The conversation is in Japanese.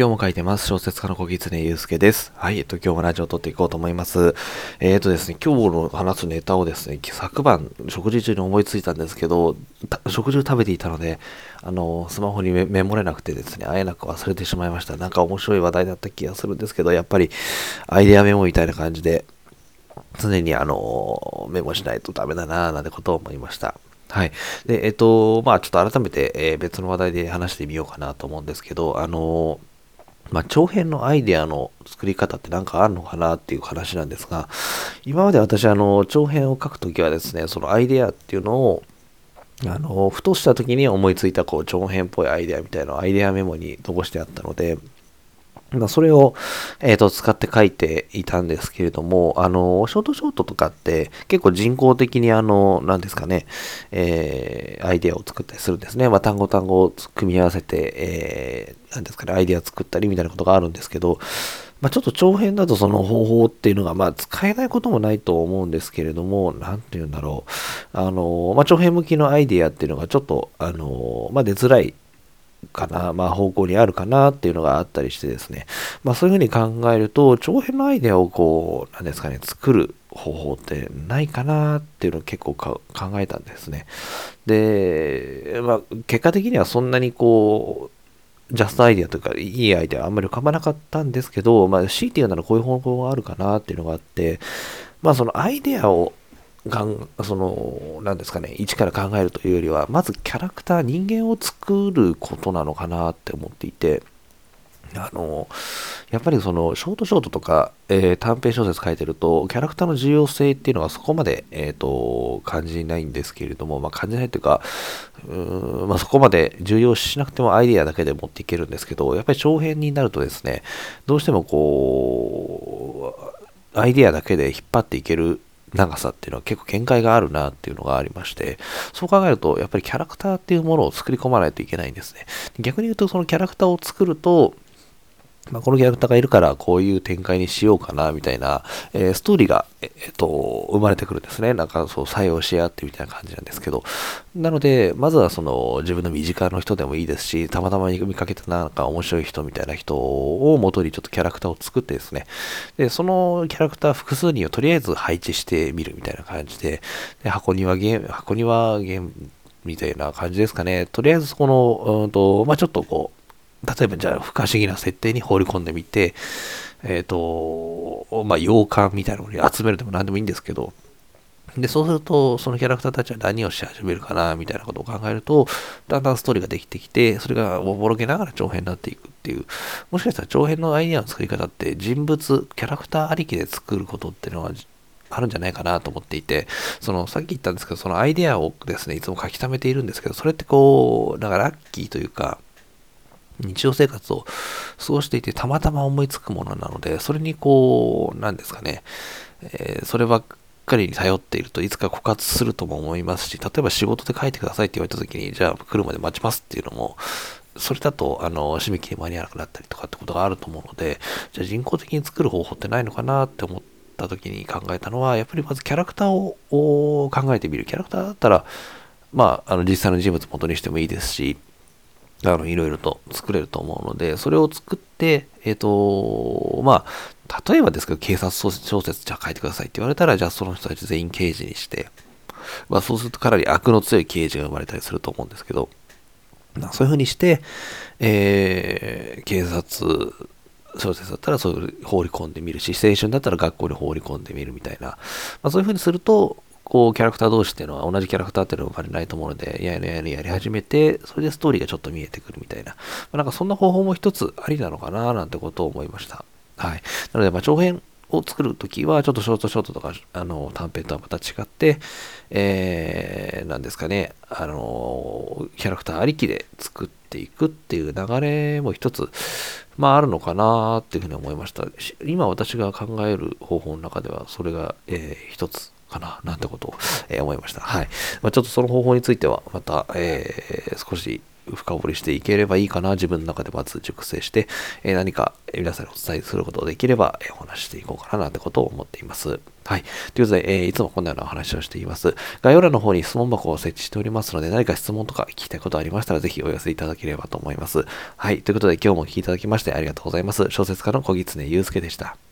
今日も書いてます。小説家の小狐祐介です。はい。えっと、今日もラジオを撮っていこうと思います。えー、っとですね、今日の話すネタをですね、昨晩、食事中に思いついたんですけど、食事を食べていたので、あの、スマホにメモれなくてですね、あえなく忘れてしまいました。なんか面白い話題だった気がするんですけど、やっぱり、アイデアメモみたいな感じで、常にあの、メモしないとダメだなぁ、なんてことを思いました。はい。で、えっと、まあちょっと改めて、えー、別の話題で話してみようかなと思うんですけど、あのまあ、長編のアイデアの作り方って何かあるのかなっていう話なんですが、今まで私、あの、長編を書くときはですね、そのアイデアっていうのを、あの、ふとした時に思いついた、こう、長編っぽいアイデアみたいなのをアイデアメモに残してあったので、それを、えっ、ー、と、使って書いていたんですけれども、あの、ショートショートとかって結構人工的にあの、何ですかね、えー、アイデアを作ったりするんですね。まあ、単語単語を組み合わせて、えー、何ですかね、アイデア作ったりみたいなことがあるんですけど、まあ、ちょっと長編だとその方法っていうのが、まあ、使えないこともないと思うんですけれども、なんて言うんだろう。あの、まあ、長編向きのアイデアっていうのがちょっと、あの、まあ、出づらいかな、まあ方向にあるかなっていうのがあったりしてですね、まあそういうふうに考えると、長編のアイデアをこう、なんですかね、作る方法ってないかなっていうのを結構考えたんですね。で、まあ結果的にはそんなにこう、ジャストアイデアというか、いいアイデアあんまり浮かばなかったんですけど、まあ強いて言うならこういう方法があるかなっていうのがあって、まあそのアイデアをがんその、なんですかね、一から考えるというよりは、まずキャラクター、人間を作ることなのかなって思っていて、あの、やっぱりその、ショートショートとか、えー、短編小説書いてると、キャラクターの重要性っていうのはそこまで、えっ、ー、と、感じないんですけれども、まあ、感じないというか、うーん、まあ、そこまで重要しなくてもアイディアだけで持っていけるんですけど、やっぱり長編になるとですね、どうしてもこう、アイディアだけで引っ張っていける長さっていうのは結構限界があるなっていうのがありまして、そう考えると、やっぱりキャラクターっていうものを作り込まないといけないんですね。逆に言うと、そのキャラクターを作ると、まあ、このキャラクターがいるからこういう展開にしようかなみたいな、えー、ストーリーが、えっと、生まれてくるんですね。なんかそう作用し合ってみたいな感じなんですけど。なので、まずはその自分の身近の人でもいいですし、たまたま見かけたなんか面白い人みたいな人を元にちょっとキャラクターを作ってですね。で、そのキャラクター複数人をとりあえず配置してみるみたいな感じで、で箱庭ゲーム、箱庭ゲームみたいな感じですかね。とりあえずこの、うんと、まあ、ちょっとこう、例えばじゃあ不可思議な設定に放り込んでみて、えっ、ー、と、まあ、洋館みたいなのに集めるでも何でもいいんですけど、で、そうすると、そのキャラクターたちは何をし始めるかな、みたいなことを考えると、だんだんストーリーができてきて、それがおぼろげながら長編になっていくっていう、もしかしたら長編のアイデアの作り方って人物、キャラクターありきで作ることっていうのはあるんじゃないかなと思っていて、その、さっき言ったんですけど、そのアイデアをですね、いつも書き溜めているんですけど、それってこう、だからラッキーというか、日常生活を過ごしていてたまたま思いつくものなので、それにこう、なんですかね、えー、そればっかりに頼っているといつか枯渇するとも思いますし、例えば仕事で書いてくださいって言われた時に、じゃあ来るまで待ちますっていうのも、それだと、あの、締め切り間に合わなくなったりとかってことがあると思うので、じゃあ人工的に作る方法ってないのかなって思った時に考えたのは、やっぱりまずキャラクターを考えてみる。キャラクターだったら、まあ、あの、実際の人物元にしてもいいですし、あの、いろいろと作れると思うので、それを作って、えっ、ー、と、まあ、例えばですけど、警察小説じゃあ書いてくださいって言われたら、じゃあその人たち全員刑事にして、まあそうするとかなり悪の強い刑事が生まれたりすると思うんですけど、そういう風にして、えー、警察小説だったらそういう放り込んでみるし、青春だったら学校に放り込んでみるみたいな、まあそういう風にすると、こう、キャラクター同士っていうのは同じキャラクターっていうのは生まれないと思うので、ややややり始めて、それでストーリーがちょっと見えてくるみたいな。まあ、なんかそんな方法も一つありなのかななんてことを思いました。はい。なので、まあ、長編を作るときは、ちょっとショートショートとか、あの、短編とはまた違って、えー、なんですかね、あの、キャラクターありきで作っていくっていう流れも一つ、まああるのかなっていうふうに思いました。今私が考える方法の中では、それが、えー、一つかな、なんてことを、え、思いました。はい。まあ、ちょっとその方法については、また、えー、少し深掘りしていければいいかな、自分の中でまず熟成して、えー、何か皆さんにお伝えすることができれば、えー、お話していこうかななんてことを思っています。はい。ということで、えー、いつもこんなようなお話をしています。概要欄の方に質問箱を設置しておりますので、何か質問とか聞きたいことありましたら、ぜひお寄せいただければと思います。はい。ということで、今日もお聴きいただきましてありがとうございます。小説家の小狐祐介でした。